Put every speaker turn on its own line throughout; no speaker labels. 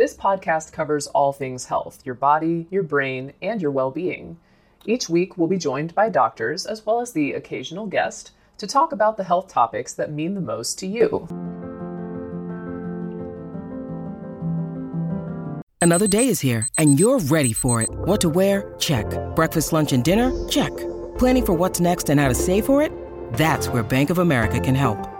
This podcast covers all things health your body, your brain, and your well being. Each week, we'll be joined by doctors as well as the occasional guest to talk about the health topics that mean the most to you.
Another day is here, and you're ready for it. What to wear? Check. Breakfast, lunch, and dinner? Check. Planning for what's next and how to save for it? That's where Bank of America can help.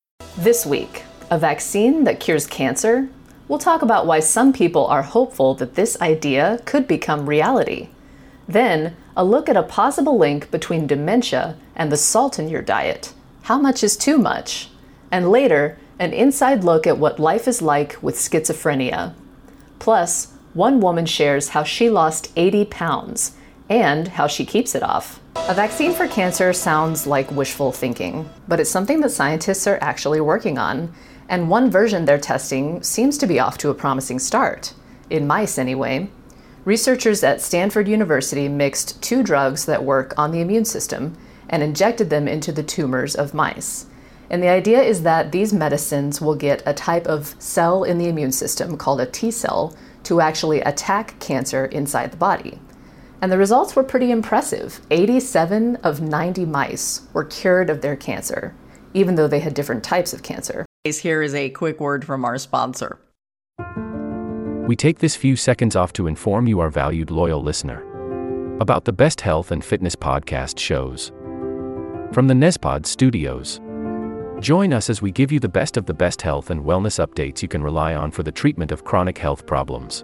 This week, a vaccine that cures cancer. We'll talk about why some people are hopeful that this idea could become reality. Then, a look at a possible link between dementia and the salt in your diet. How much is too much? And later, an inside look at what life is like with schizophrenia. Plus, one woman shares how she lost 80 pounds and how she keeps it off. A vaccine for cancer sounds like wishful thinking, but it's something that scientists are actually working on, and one version they're testing seems to be off to a promising start. In mice, anyway. Researchers at Stanford University mixed two drugs that work on the immune system and injected them into the tumors of mice. And the idea is that these medicines will get a type of cell in the immune system called a T cell to actually attack cancer inside the body. And the results were pretty impressive. 87 of 90 mice were cured of their cancer, even though they had different types of cancer.
Here is a quick word from our sponsor.
We take this few seconds off to inform you, our valued loyal listener, about the best health and fitness podcast shows from the Nezpod studios. Join us as we give you the best of the best health and wellness updates you can rely on for the treatment of chronic health problems.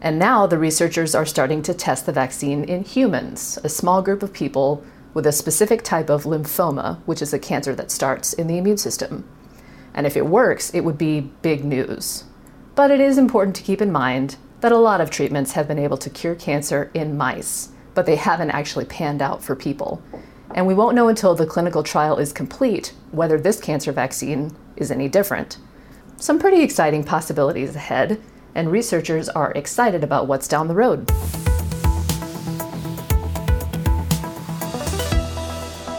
And now the researchers are starting to test the vaccine in humans, a small group of people with a specific type of lymphoma, which is a cancer that starts in the immune system. And if it works, it would be big news. But it is important to keep in mind that a lot of treatments have been able to cure cancer in mice, but they haven't actually panned out for people. And we won't know until the clinical trial is complete whether this cancer vaccine is any different. Some pretty exciting possibilities ahead and researchers are excited about what's down the road.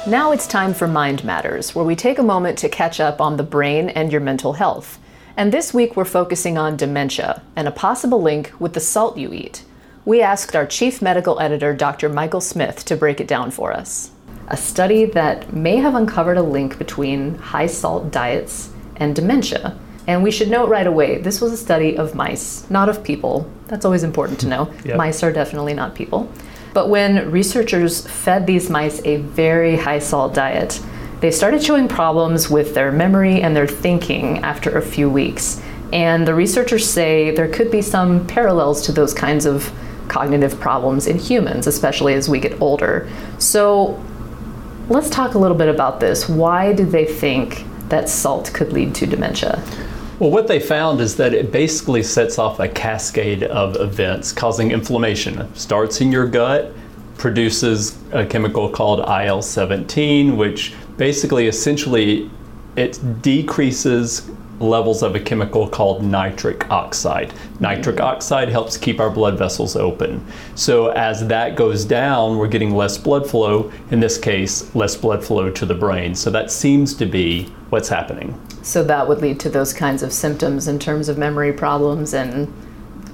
Now it's time for Mind Matters, where we take a moment to catch up on the brain and your mental health. And this week we're focusing on dementia and a possible link with the salt you eat. We asked our chief medical editor, Dr. Michael Smith, to break it down for us. A study that may have uncovered a link between high salt diets and dementia. And we should note right away this was a study of mice, not of people. That's always important to know. Yep. Mice are definitely not people. But when researchers fed these mice a very high salt diet, they started showing problems with their memory and their thinking after a few weeks. And the researchers say there could be some parallels to those kinds of cognitive problems in humans, especially as we get older. So let's talk a little bit about this. Why do they think that salt could lead to dementia?
Well, what they found is that it basically sets off a cascade of events causing inflammation. It starts in your gut, produces a chemical called IL 17, which basically essentially it decreases levels of a chemical called nitric oxide. Nitric mm-hmm. oxide helps keep our blood vessels open. So as that goes down, we're getting less blood flow, in this case, less blood flow to the brain. So that seems to be what's happening.
So that would lead to those kinds of symptoms in terms of memory problems and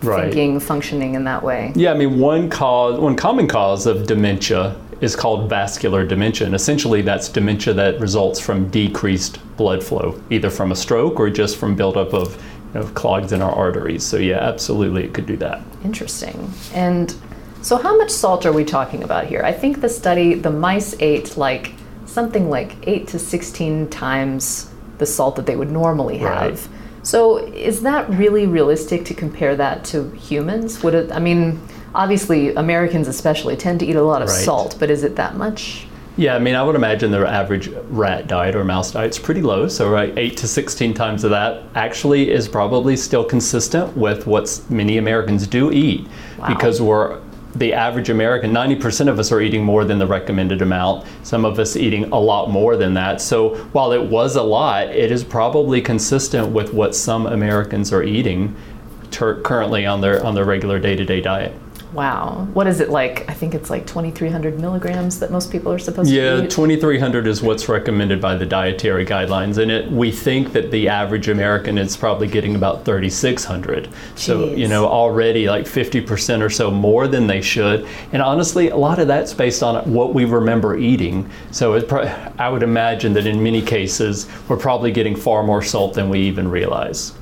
Right.
thinking, functioning in that way.
Yeah, I mean, one cause, one common cause of dementia is called vascular dementia. And essentially, that's dementia that results from decreased blood flow, either from a stroke or just from buildup of you know, clogs in our arteries. So, yeah, absolutely, it could do that.
Interesting. And so, how much salt are we talking about here? I think the study, the mice ate like something like 8 to 16 times the salt that they would normally have.
Right.
So, is that really realistic to compare that to humans? Would it, I mean, obviously, Americans especially tend to eat a lot of
Right.
salt, but is it that much?
Yeah, I mean, I would imagine their average rat diet or mouse diet is pretty low. So, right, 8 to 16 times of that actually is probably still consistent with what many Americans do eat.
Wow.
Because we're the average American, 90% of us are eating more than the recommended amount. Some of us eating a lot more than that. So, while it was a lot, it is probably consistent with what some Americans are eating ter- currently on their on their regular day-to-day diet.
Wow. What is it like? I think it's like 2,300 milligrams that most people are supposed
Yeah,
to eat.
2300 is what's recommended by the dietary guidelines, and it we think that the average American is probably getting about 3600. So you know already like 50% or so more than they should, and honestly, a lot of that's based on what we remember eating. So pro- I would imagine that in many cases we're probably getting far more salt than we even realize.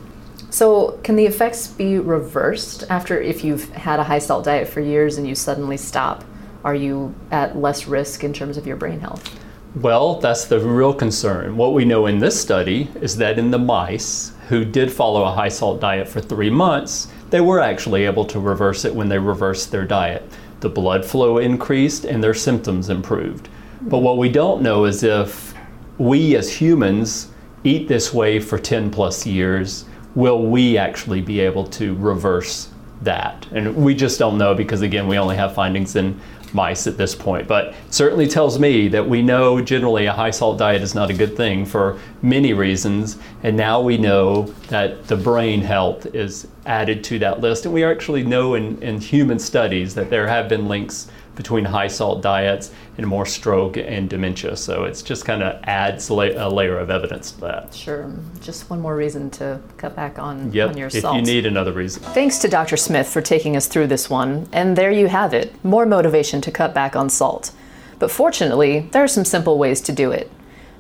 So, can the effects be reversed after if you've had a high salt diet for years and you suddenly stop? Are you at less risk in terms of your brain health?
Well, that's the real concern. What we know in this study is that in the mice who did follow a high salt diet for three months, they were actually able to reverse it when they reversed their diet. The blood flow increased and their symptoms improved. But what we don't know is if we as humans eat this way for 10 plus years, will we actually be able to reverse that? And we just don't know because, again, we only have findings in mice at this point. But certainly tells me that we know generally a high salt diet is not a good thing for many reasons. And now we know that the brain health is added to that list. And we actually know in, in human studies that there have been links between high salt diets and more stroke and dementia. So it's just kind of adds la- a layer of evidence to that.
Sure. Just one more reason to cut back on,
Yep,
on your
if you need another reason.
Thanks to Dr. Smith for taking us through this one. And there you have it more motivation to cut back on salt. But fortunately, there are some simple ways to do it.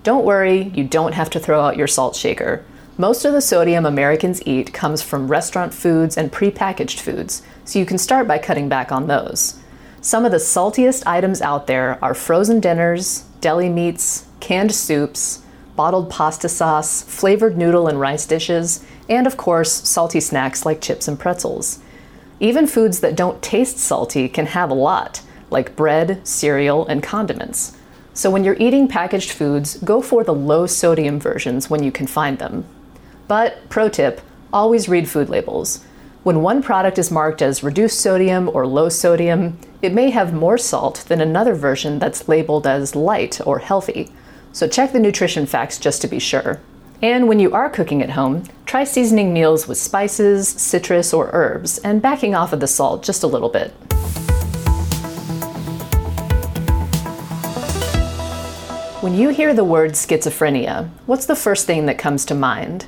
Don't worry, you don't have to throw out your salt shaker. Most of the sodium Americans eat comes from restaurant foods and prepackaged foods, so you can start by cutting back on those. Some of the saltiest items out there are frozen dinners, deli meats, canned soups, bottled pasta sauce, flavored noodle and rice dishes, and of course, salty snacks like chips and pretzels. Even foods that don't taste salty can have a lot, like bread, cereal, and condiments. So when you're eating packaged foods, go for the low sodium versions when you can find them. But, pro tip, always read food labels. When one product is marked as reduced sodium or low sodium, it may have more salt than another version that's labeled as light or healthy. So check the nutrition facts just to be sure. And when you are cooking at home, try seasoning meals with spices, citrus, or herbs, and backing off of the salt just a little bit. When you hear the word schizophrenia, what's the first thing that comes to mind?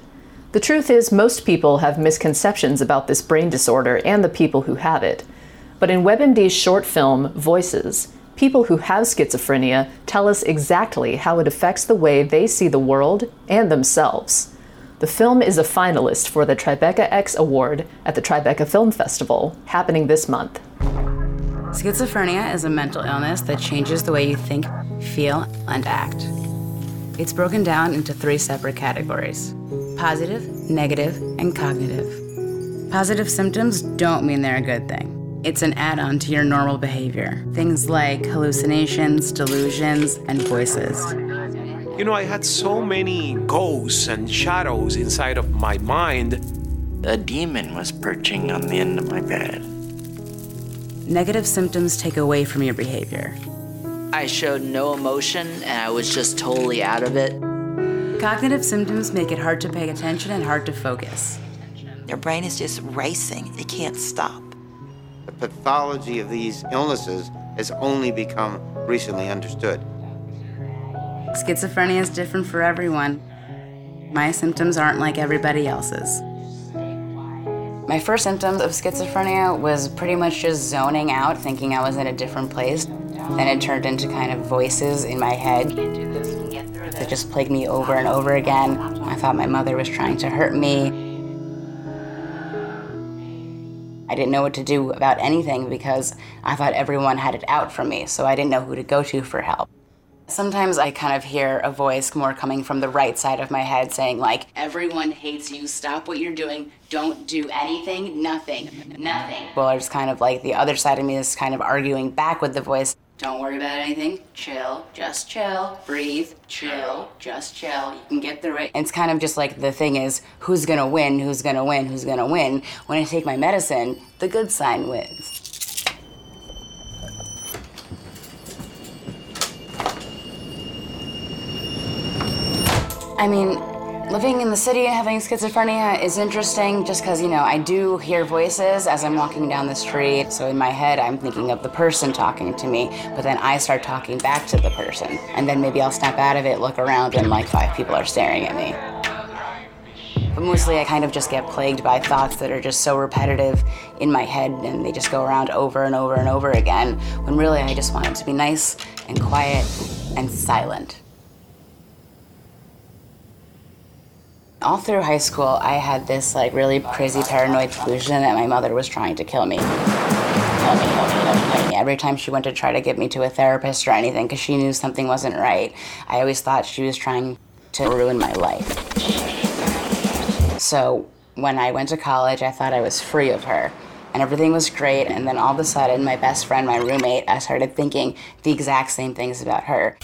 The truth is, most people have misconceptions about this brain disorder and the people who have it. But in WebMD's short film, Voices, people who have schizophrenia tell us exactly how it affects the way they see the world and themselves. The film is a finalist for the Tribeca X Award at the Tribeca Film Festival, happening this month.
Schizophrenia is a mental illness that changes the way you think, feel, and act. It's broken down into three separate categories positive, negative, and cognitive. Positive symptoms don't mean they're a good thing. It's an add on to your normal behavior. Things like hallucinations, delusions, and voices.
You know, I had so many ghosts and shadows inside of my mind.
A demon was perching on the end of my bed.
Negative symptoms take away from your behavior.
I showed no emotion and I was just totally out of it.
Cognitive symptoms make it hard to pay attention and hard to focus.
Your brain is just racing, it can't stop.
The pathology of these illnesses has only become recently understood.
Schizophrenia is different for everyone. My symptoms aren't like everybody else's. My first symptoms of schizophrenia was pretty much just zoning out, thinking I was in a different place. Then it turned into kind of voices in my head that just plagued me over and over again. I thought my mother was trying to hurt me. I didn't know what to do about anything because I thought everyone had it out for me, so I didn't know who to go to for help. Sometimes I kind of hear a voice more coming from the right side of my head saying, like, everyone hates you, stop what you're doing, don't do anything, nothing, nothing. Well, it's kind of like the other side of me is kind of arguing back with the voice. Don't worry about anything, chill, just chill, breathe, chill, just chill, you can get through it. And it's kind of just like the thing is, who's gonna win, who's gonna win, who's gonna win? When I take my medicine, the good sign wins. I mean, living in the city and having schizophrenia is interesting just because, you know, I do hear voices as I'm walking down the street. So in my head, I'm thinking of the person talking to me, but then I start talking back to the person. And then maybe I'll snap out of it, look around, and like five people are staring at me. But mostly I kind of just get plagued by thoughts that are just so repetitive in my head and they just go around over and over and over again when really I just want it to be nice and quiet and silent. All through high school, I had this like really crazy paranoid delusion that my mother was trying to kill me. Kill me, kill me, kill me. Every time she went to try to get me to a therapist or anything, because she knew something wasn't right, I always thought she was trying to ruin my life. So when I went to college, I thought I was free of her. And everything was great, and then all of a sudden, my best friend, my roommate, I started thinking the exact same things about her.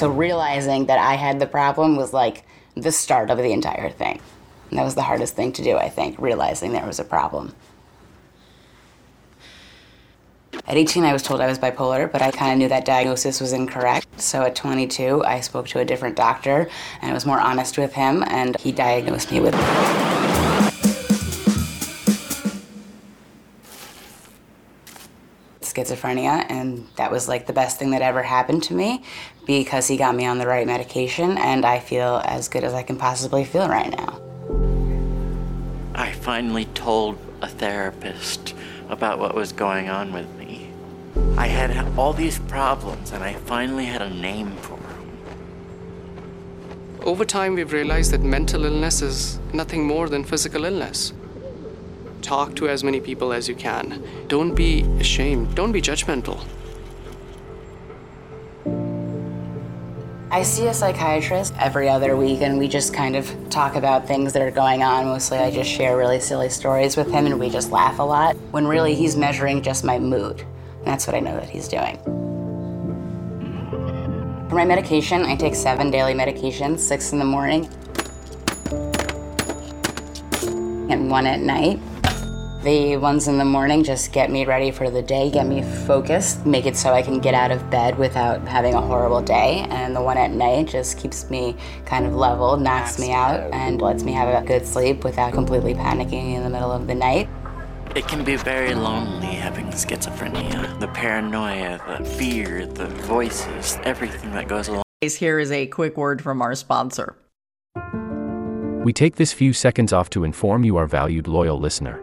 So realizing that I had the problem was like the start of the entire thing. And that was the hardest thing to do, I think, realizing there was a problem. At 18, I was told I was bipolar, but I kind of knew that diagnosis was incorrect. So at 22, I spoke to a different doctor and I was more honest with him, and he diagnosed me with. Schizophrenia, and that was like the best thing that ever happened to me because he got me on the right medication, and I feel as good as I can possibly feel right now.
I finally told a therapist about what was going on with me. I had all these problems, and I finally had a name for them.
Over time, we've realized that mental illness is nothing more than physical illness talk to as many people as you can. Don't be ashamed, don't be judgmental.
I see a psychiatrist every other week, and we just kind of talk about things that are going on. Mostly, I just share really silly stories with him, and we just laugh a lot. When really, he's measuring just my mood. And that's what I know that he's doing. For my medication, I take seven daily medications six in the morning and one at night. The ones in the morning just get me ready for the day, get me focused, make it so I can get out of bed without having a horrible day. And the one at night just keeps me kind of level, knocks me out, and lets me have a good sleep without completely panicking in the middle of the night.
It can be very lonely having schizophrenia. The paranoia, the fear, the voices, everything that goes along.
Here is a quick word from our sponsor.
We take this few seconds off to inform you, our valued loyal listener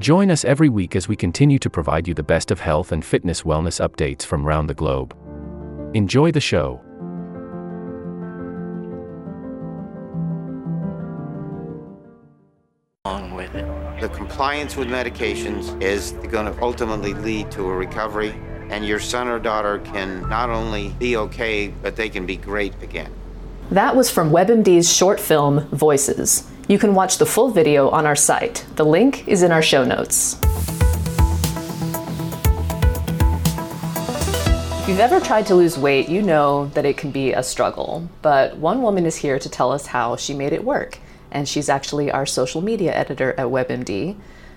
Join us every week as we continue to provide you the best of health and fitness wellness updates from around the globe. Enjoy the show.
Along with it.
The compliance with medications is going to ultimately lead to a recovery, and your son or daughter can not only be okay, but they can be great again.
That was from WebMD's short film, Voices. You can watch the full video on our site. The link is in our show notes. If you've ever tried to lose weight, you know that it can be a struggle. But one woman is here to tell us how she made it work, and she's actually our social media editor at WebMD.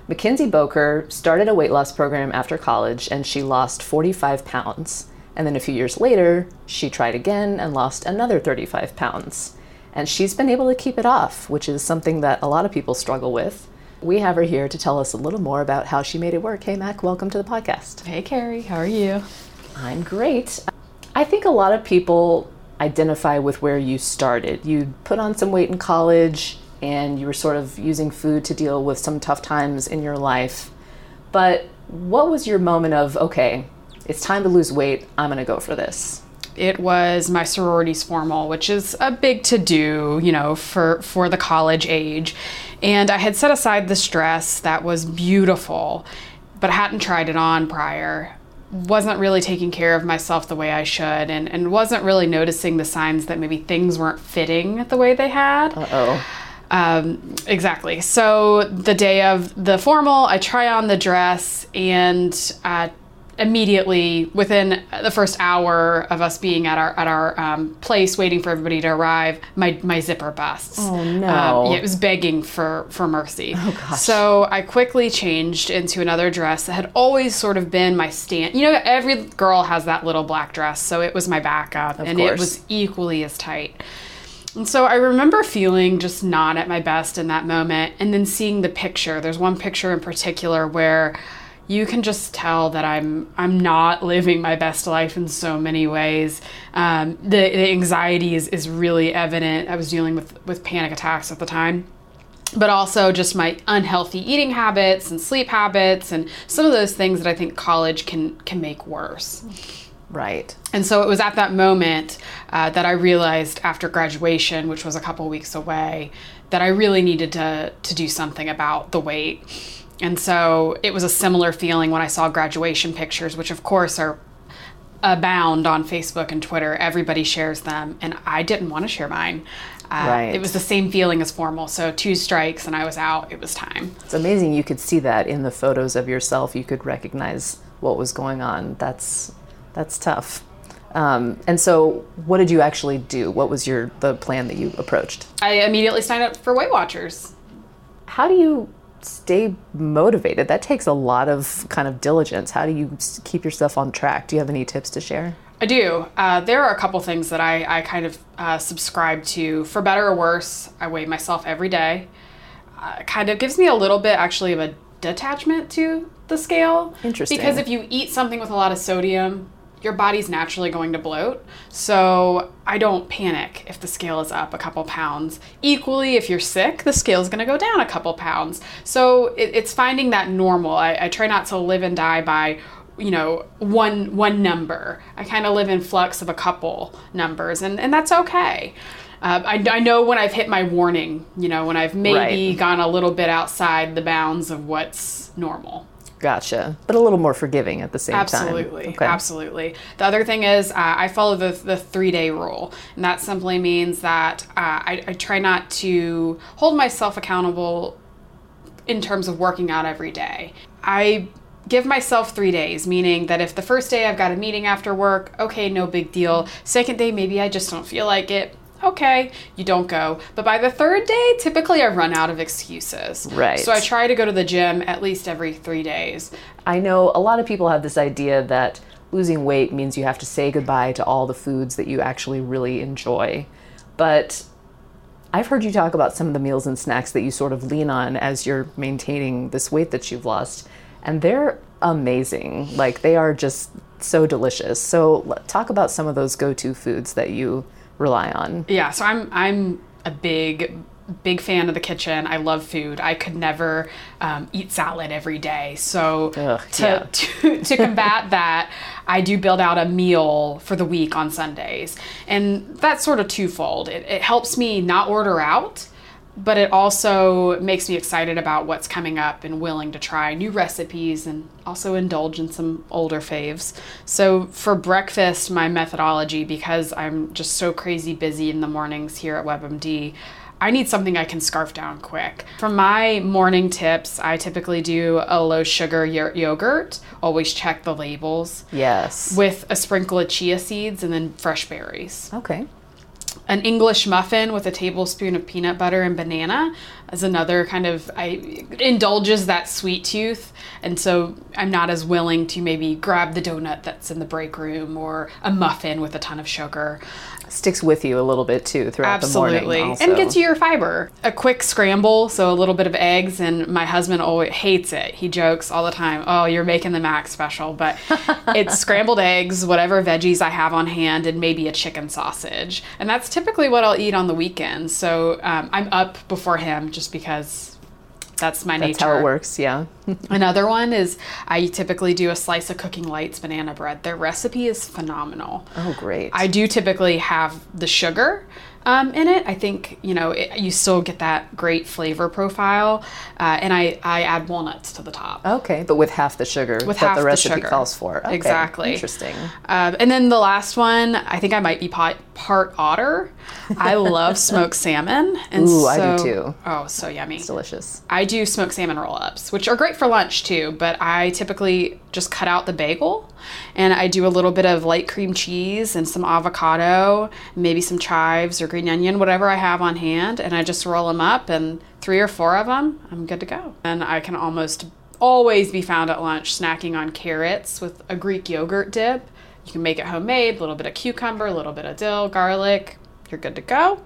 Mackenzie Boker started a weight loss program after college, and she lost 45 pounds. And then a few years later, she tried again and lost another 35 pounds. And she's been able to keep it off, which is something that a lot of people struggle with. We have her here to tell us a little more about how she made it work. Hey, Mac, welcome to the podcast.
Hey, Carrie, how are you?
I'm great. I think a lot of people identify with where you started. You put on some weight in college and you were sort of using food to deal with some tough times in your life. But what was your moment of, okay, it's time to lose weight, I'm gonna go for this?
It was my sorority's formal, which is a big to do, you know, for, for the college age. And I had set aside this dress that was beautiful, but I hadn't tried it on prior. Wasn't really taking care of myself the way I should, and, and wasn't really noticing the signs that maybe things weren't fitting the way they had.
Uh oh.
Um, exactly. So the day of the formal, I try on the dress and uh, immediately within the first hour of us being at our at our um, place waiting for everybody to arrive my my zipper busts
Oh no.
um, yeah, it was begging for for mercy
Oh, gosh.
so i quickly changed into another dress that had always sort of been my stand you know every girl has that little black dress so it was my backup
Of
and it was equally as tight and so I remember feeling just not at my best in that moment and then seeing the picture. There's one picture in particular where you can just tell that I'm I'm not living my best life in so many ways. Um, the, the anxiety is, is really evident. I was dealing with, with panic attacks at the time. But also just my unhealthy eating habits and sleep habits and some of those things that I think college can can make worse.
Right.
And so it was at that moment uh, that I realized after graduation, which was a couple weeks away, that I really needed to, to do something about the weight. And so it was a similar feeling when I saw graduation pictures, which of course are abound on Facebook and Twitter. Everybody shares them, and I didn't want to share mine. Uh,
Right.
It was the same feeling as formal. So two strikes, and I was out. It was time.
It's amazing you could see that in the photos of yourself. You could recognize what was going on. That's that's tough. Um, and so, what did you actually do? What was your the plan that you approached?
I immediately signed up for Weight Watchers.
How do you stay motivated? That takes a lot of kind of diligence. How do you keep yourself on track? Do you have any tips to share?
I do. Uh, there are a couple things that I, I kind of uh, subscribe to. For better or worse, I weigh myself every day. Uh, kind of gives me a little bit actually of a detachment to the scale.
Interesting.
Because if you eat something with a lot of sodium, your body's naturally going to bloat. So I don't panic if the scale is up a couple pounds. Equally, if you're sick, the scale is going to go down a couple pounds. So it, it's finding that normal. I, I try not to live and die by you know one one number i kind of live in flux of a couple numbers and and that's okay uh, I, I know when i've hit my warning you know when i've maybe
Right.
gone a little bit outside the bounds of what's normal
Gotcha. But a little more forgiving at the same
absolutely
time. Okay.
absolutely the other thing is uh, i follow the, the three day rule and that simply means that uh, I, I try not to hold myself accountable in terms of working out every day i give myself three days meaning that if the first day i've got a meeting after work okay no big deal second day maybe i just don't feel like it okay you don't go but by the third day typically i run out of excuses
Right.
so i try to go to the gym at least every three days
I know a lot of people have this idea that losing weight means you have to say goodbye to all the foods that you actually really enjoy. But I've heard you talk about some of the meals and snacks that you sort of lean on as you're maintaining this weight that you've lost, and they're amazing. Like they are just so delicious. So talk about some of those go-to foods that you rely on.
Yeah, so I'm I'm a big big fan of the kitchen. I love food. I could never um, eat salad every day. So to,
yeah.
to to combat that, I do build out a meal for the week on Sundays, and that's sort of twofold. It, it helps me not order out. But it also makes me excited about what's coming up and willing to try new recipes and also indulge in some older faves. So, for breakfast, my methodology, because I'm just so crazy busy in the mornings here at WebMD, I need something I can scarf down quick. For my morning tips, I typically do a low sugar yo- yogurt. Always check the labels.
Yes.
With a sprinkle of chia seeds and then fresh berries.
Okay.
An English muffin with a tablespoon of peanut butter and banana is another kind of I indulges that sweet tooth, and so I'm not as willing to maybe grab the donut that's in the break room or a muffin with a ton of sugar.
Sticks with you a little bit too throughout
Absolutely.
the morning. also.
And gets you your fiber. A quick scramble, so a little bit of eggs, and my husband always hates it. He jokes all the time, Oh, you're making the Mac special. But it's scrambled eggs, whatever veggies I have on hand, and maybe a chicken sausage. And that's typically what I'll eat on the weekends. So um, I'm up before him just because that's my
That's
nature.
how it works. Yeah.
Another one is I typically do a slice of Cooking Lights banana bread. Their recipe is phenomenal.
Oh, great.
I do typically have the sugar um, in it. I think you know it, you still get that great flavor profile, uh, and I I add walnuts to the top.
Okay, but with half the sugar
With
that
half
the
the sugar.
calls for. Okay,
Exactly.
Interesting.
Um, and then the last one, I think I might be part, part otter. I love smoked salmon. And
Ooh, I do too.
Oh, so yummy.
It's delicious.
I do smoked salmon roll ups, which are great for lunch too, but I typically just cut out the bagel and I do a little bit of light cream cheese and some avocado, maybe some chives or green onion, whatever I have on hand, and I just roll them up and three or four of them, I'm good to go. And I can almost always be found at lunch snacking on carrots with a Greek yogurt dip. You can make it homemade, a little bit of cucumber, a little bit of dill, garlic. You're good to go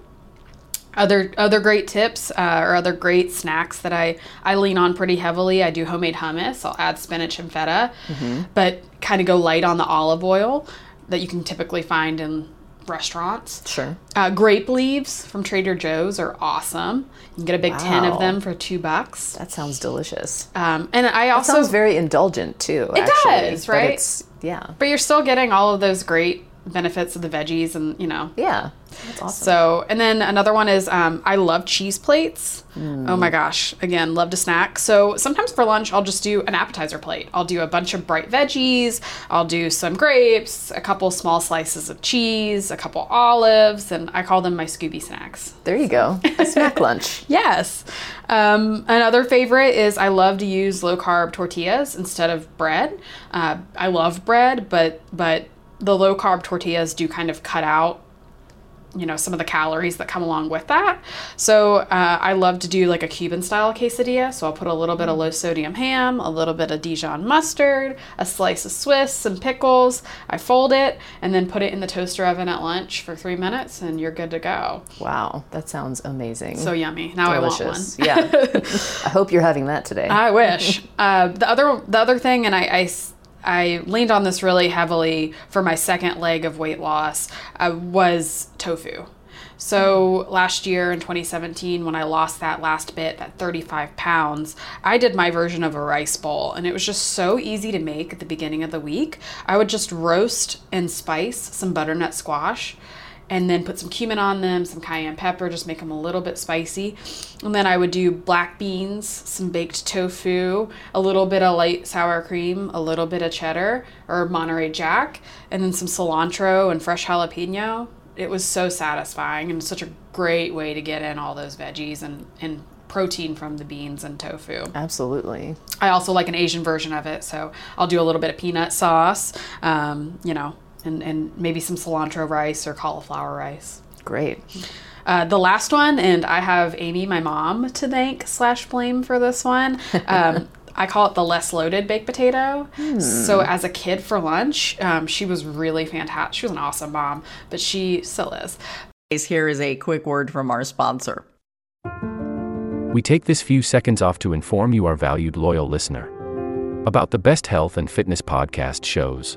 other other great tips uh, or other great snacks that I I lean on pretty heavily. I do homemade hummus. I'll add spinach and feta,
Mhm.
but kind of go light on the olive oil that you can typically find in restaurants.
Sure.
Uh, grape leaves from Trader Joe's are awesome. You can get a big tin of them for two bucks.
That sounds delicious.
Um, and I
That
also
sounds very indulgent too.
It
actually,
does,
but
right?
it's yeah.
But you're still getting all of those great benefits of the veggies and you know
Yeah. That's awesome.
so and then another one is um, i love cheese plates
Mm.
oh my gosh again love to snack so sometimes for lunch i'll just do an appetizer plate i'll do a bunch of bright veggies i'll do some grapes a couple small slices of cheese a couple olives and i call them my scooby snacks
There you go. A snack lunch.
Yes. Um, another favorite is I love to use low carb tortillas instead of bread. Uh, I love bread, but but the low carb tortillas do kind of cut out you know some of the calories that come along with that so uh, i love to do like a cuban style quesadilla so i'll put a little bit of low sodium ham a little bit of dijon mustard a slice of swiss some pickles i fold it and then put it in the toaster oven at lunch for three minutes and you're good to go
Wow, that sounds amazing.
So yummy. Now I want
Delicious.
one.
yeah. I hope you're having that today.
I wish. uh, the other the other thing, and I, I I leaned on this really heavily for my second leg of weight loss uh, was tofu. So last year in 2017, when I lost that last bit, that 35 pounds, I did my version of a rice bowl, and it was just so easy to make at the beginning of the week. I would just roast and spice some butternut squash and then put some cumin on them, some cayenne pepper, just make them a little bit spicy. And then I would do black beans, some baked tofu, a little bit of light sour cream, a little bit of cheddar or Monterey Jack, and then some cilantro and fresh jalapeno. It was so satisfying and such a great way to get in all those veggies and, and protein from the beans and tofu.
Absolutely.
I also like an Asian version of it, so I'll do a little bit of peanut sauce, um, you know, and, and maybe some cilantro rice or cauliflower rice.
Great.
Uh, the last one, and I have Amy, my mom, to thank slash blame for this one. Um, I call it the less loaded baked potato. So as a kid for lunch, um, she was really fantastic. She was an awesome mom, but she still is.
Here is a quick word from our sponsor.
We take this few seconds off to inform you, our valued loyal listener, about the best health and fitness podcast shows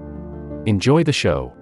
Enjoy the show.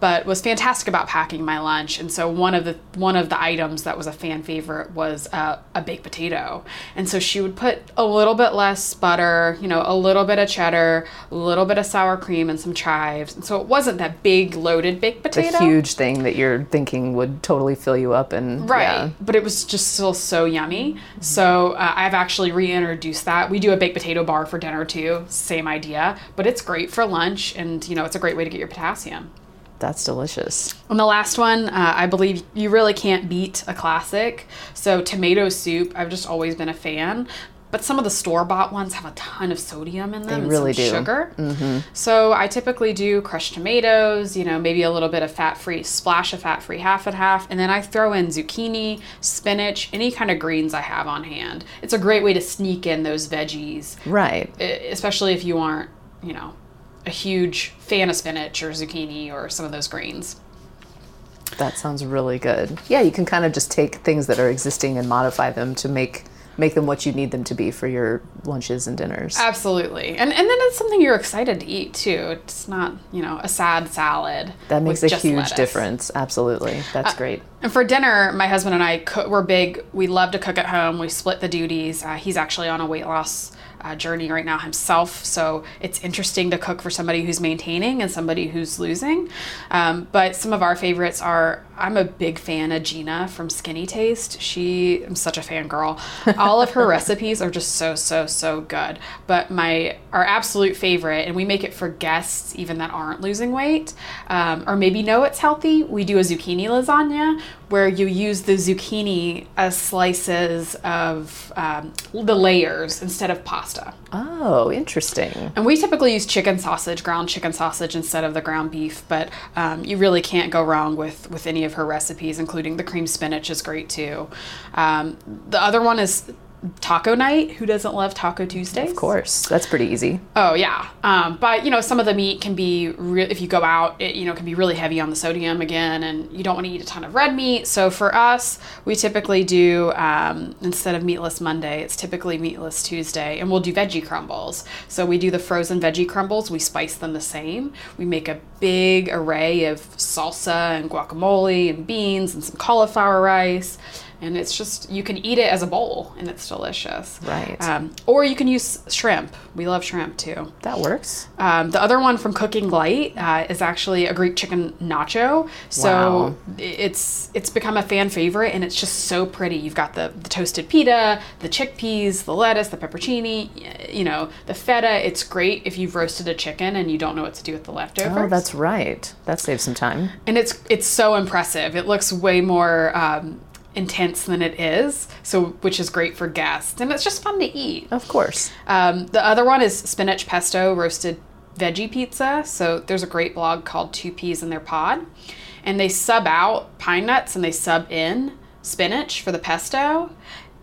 But was fantastic about packing my lunch. And so one of the one of the items that was a fan favorite was uh, a baked potato. And so she would put a little bit less butter, you know, a little bit of cheddar, a little bit of sour cream, and some chives. And so it wasn't that big loaded baked potato.
The huge thing that you're thinking would totally fill you up and
Right,
yeah.
but it was just still so yummy. So uh, I've actually reintroduced that. We do a baked potato bar for dinner too, same idea, but it's great for lunch, and you know it's a great way to get your potassium.
That's delicious.
And the last one, uh, I believe you really can't beat a classic. So tomato soup, I've just always been a fan. But some of the store bought ones have a ton of sodium in them
They
and
really
some
do.
sugar.
hmm
So I typically do crushed tomatoes, you know, maybe a little bit of fat free, splash of fat free, half and half, and then I throw in zucchini, spinach, any kind of greens I have on hand. It's a great way to sneak in those veggies,
Right.
especially if you aren't, you know, a huge fan of spinach or zucchini or some of those greens.
That sounds really good. Yeah, you can kind of just take things that are existing and modify them to make make them what you need them to be for your lunches and dinners.
Absolutely. And and then it's something you're excited to eat too. It's not, you know, a sad salad.
That makes a huge
lettuce.
difference. Absolutely. That's
Uh,
great.
And for dinner, my husband and I cook, we're big. We love to cook at home. We split the duties. Uh, he's actually on a weight loss uh, journey right now himself, so it's interesting to cook for somebody who's maintaining and somebody who's losing. Um, but some of our favorites are. I'm a big fan of Gina from Skinny Taste. She, I'm such a fangirl. All of her recipes are just so so so good. But my our absolute favorite, and we make it for guests even that aren't losing weight, um, or maybe know it's healthy. We do a zucchini lasagna where you use the zucchini as slices of um, the layers instead of pasta.
Oh, interesting.
And we typically use chicken sausage, ground chicken sausage instead of the ground beef, but um, you really can't go wrong with, with any of her recipes, including the cream spinach is great too. Um, the other one is taco night. Who doesn't love Taco Tuesdays?
Of course. That's pretty easy.
Oh yeah, um, but you know some of the meat can be re- if you go out, it you know can be really heavy on the sodium again, and you don't want to eat a ton of red meat. So for us, we typically do um, instead of meatless Monday, it's typically meatless Tuesday, and we'll do veggie crumbles. So we do the frozen veggie crumbles. We spice them the same. We make a big array of salsa and guacamole and beans and some cauliflower rice. And it's just you can eat it as a bowl, and it's delicious.
Right.
Um, or you can use shrimp. We love shrimp too.
That works.
Um, the other one from Cooking Light uh, is actually a Greek chicken nacho. So
Wow.
it's it's become a fan favorite, and it's just so pretty. You've got the, the toasted pita, the chickpeas, the lettuce, the pepperoni, you know, the feta. It's great if you've roasted a chicken and you don't know what to do with the leftovers.
Oh, that's right. That saves some time.
and it's it's so impressive. It looks way more um, intense than it is, so which is great for guests, and it's just fun to eat.
Of course.
Um, the other one is spinach pesto roasted veggie pizza. So there's a great blog called Two Peas in Their Pod, and they sub out pine nuts and they sub in spinach for the pesto.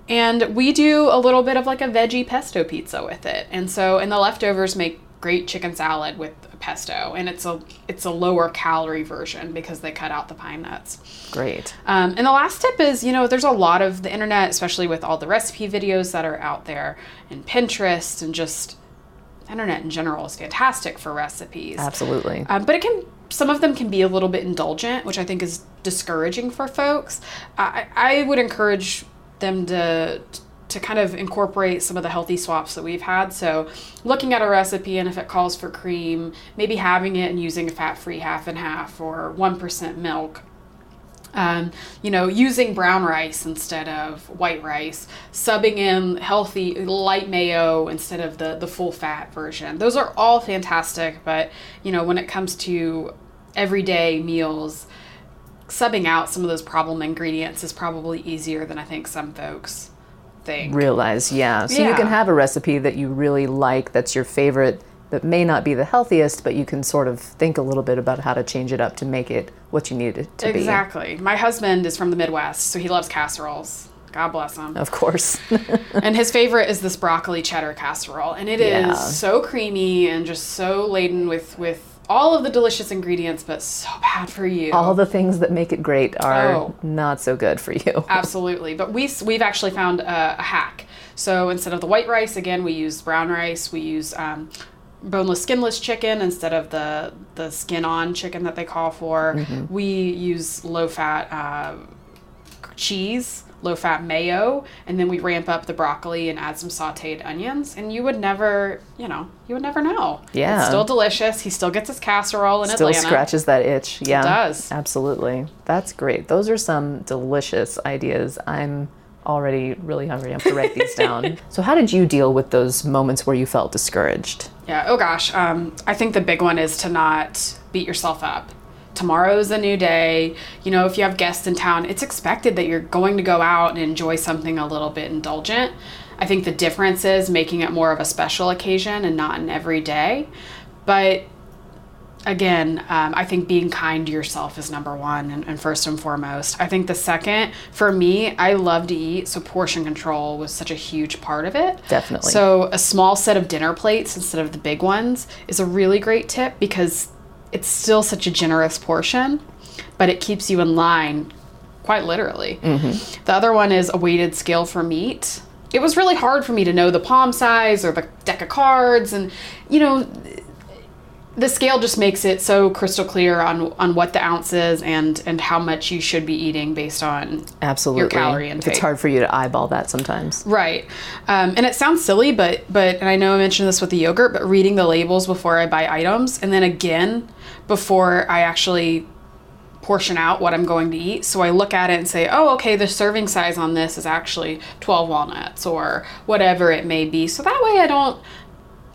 And we do a little bit of like a veggie pesto pizza with it. And so, and the leftovers make great chicken salad with pesto, and it's a it's a lower calorie version because they cut out the pine nuts.
Great.
Um, and the last tip is, you know, there's a lot of the internet, especially with all the recipe videos that are out there, and Pinterest, and just internet in general is fantastic for recipes.
Absolutely.
Um, but it can some of them can be a little bit indulgent, which I think is discouraging for folks. I, I would encourage them to to kind of incorporate some of the healthy swaps that we've had. So, looking at a recipe and if it calls for cream, maybe having it and using a fat free half and half or 1% milk. Um, you know, using brown rice instead of white rice, subbing in healthy light mayo instead of the, the full fat version. Those are all fantastic, but you know, when it comes to everyday meals, subbing out some of those problem ingredients is probably easier than I think some folks think.
Realize, yeah. So you can have a recipe that you really like, that's your favorite, that may not be the healthiest, but you can sort of think a little bit about how to change it up to make it what you need it to be.
Exactly. My husband is from the Midwest, so he loves casseroles. God bless him.
Of course.
and his favorite is this broccoli cheddar casserole, and it is
Yeah.
so creamy and just so laden with with all of the delicious ingredients, but so bad for you.
All the things that make it great are
Oh.
not so good for you.
Absolutely. But we we've actually found a, a hack. So instead of the white rice, again, we use brown rice. We use um, boneless, skinless chicken instead of the the skin on chicken that they call for.
Mhm.
We use low fat uh, cheese. Low fat mayo, and then we ramp up the broccoli and add some sauteed onions, and you would never, you know, you would never know.
Yeah.
it's still delicious. He still gets his casserole in
Still
Atlanta.
Still scratches that itch. Yeah.
It does.
Absolutely. That's great. Those are some delicious ideas. I'm already really hungry. I have to write these down. So, how did you deal with those moments where you felt discouraged?
Yeah. Oh gosh. Um, I think the big one is to not beat yourself up. Tomorrow's a new day. You know, if you have guests in town, it's expected that you're going to go out and enjoy something a little bit indulgent. I think the difference is making it more of a special occasion and not an everyday. But again, um, I think being kind to yourself is number one and, and first and foremost. I think the second, for me, I love to eat, so portion control was such a huge part of it.
Definitely.
So a small set of dinner plates instead of the big ones is a really great tip because it's still such a generous portion, but it keeps you in line quite literally.
Mm-hmm.
The other one is a weighted scale for meat. It was really hard for me to know the palm size or the deck of cards, and you know, the scale just makes it so crystal clear on on what the ounce is and and how much you should be eating based on
Absolutely.
your calorie intake.
It's hard for you to eyeball that sometimes.
Right. Um, and it sounds silly, but but and I know I mentioned this with the yogurt, but reading the labels before I buy items, and then again before I actually portion out what I'm going to eat. So I look at it and say, oh, okay, the serving size on this is actually 12 walnuts or whatever it may be. So that way I don't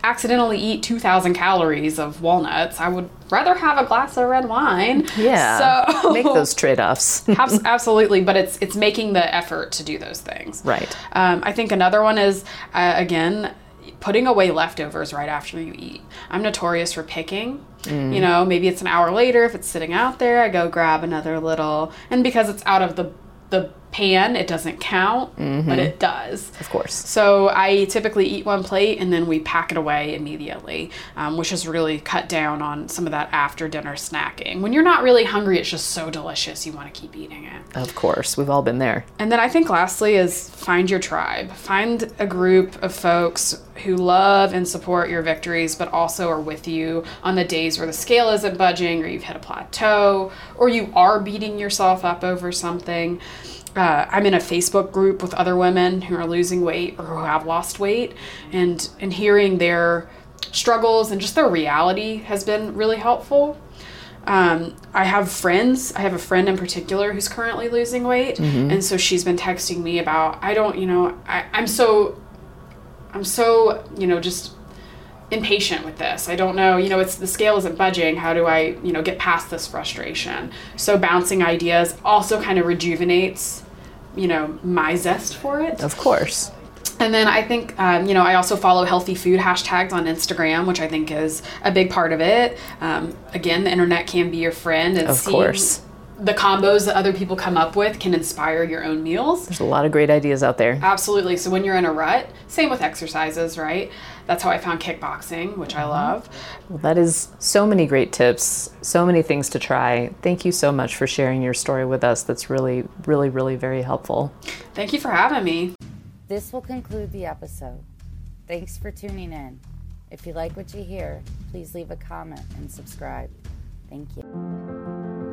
accidentally eat 2,000 calories of walnuts. I would rather have a glass of red wine.
Yeah.
So
Make those trade offs.
Absolutely, but it's it's making the effort to do those things.
Right.
Um, I think another one is uh, again putting away leftovers right after you eat. I'm notorious for picking.
Mm.
You know, maybe it's an hour later if it's sitting out there, I go grab another little, and because it's out of the the pan, it doesn't count, but
Mhm.
it does.
Of course.
So I typically eat one plate and then we pack it away immediately, um, which has really cut down on some of that after dinner snacking. When you're not really hungry, it's just so delicious, you want to keep eating it.
Of course. We've all been there.
And then I think lastly is find your tribe. Find a group of folks who love and support your victories, but also are with you on the days where the scale isn't budging or you've hit a plateau or you are beating yourself up over something. Uh, I'm in a Facebook group with other women who are losing weight or who have lost weight, and and hearing their struggles and just their reality has been really helpful. Um, I have friends. I have a friend in particular who's currently losing weight,
Mhm.
and so she's been texting me about. I don't, you know, I, I'm so, I'm so, you know, just impatient with this. I don't know, you know, it's the scale isn't budging. How do I, you know, get past this frustration? So bouncing ideas also kind of rejuvenates, you know, my zest for it.
Of course.
And then I think, um, you know, I also follow healthy food hashtags on Instagram, which I think is a big part of it. Um, again, the internet can be your friend, and
Of course.
The combos that other people come up with can inspire your own meals.
There's a lot of great ideas out there.
Absolutely. So when you're in a rut, same with exercises, right? That's how I found kickboxing, which I mm-hmm. love.
Well, that is so many great tips, so many things to try. Thank you so much for sharing your story with us. That's really, really, really very helpful.
Thank you for having me.
This will conclude the episode. Thanks for tuning in. If you like what you hear, please leave a comment and subscribe. Thank you.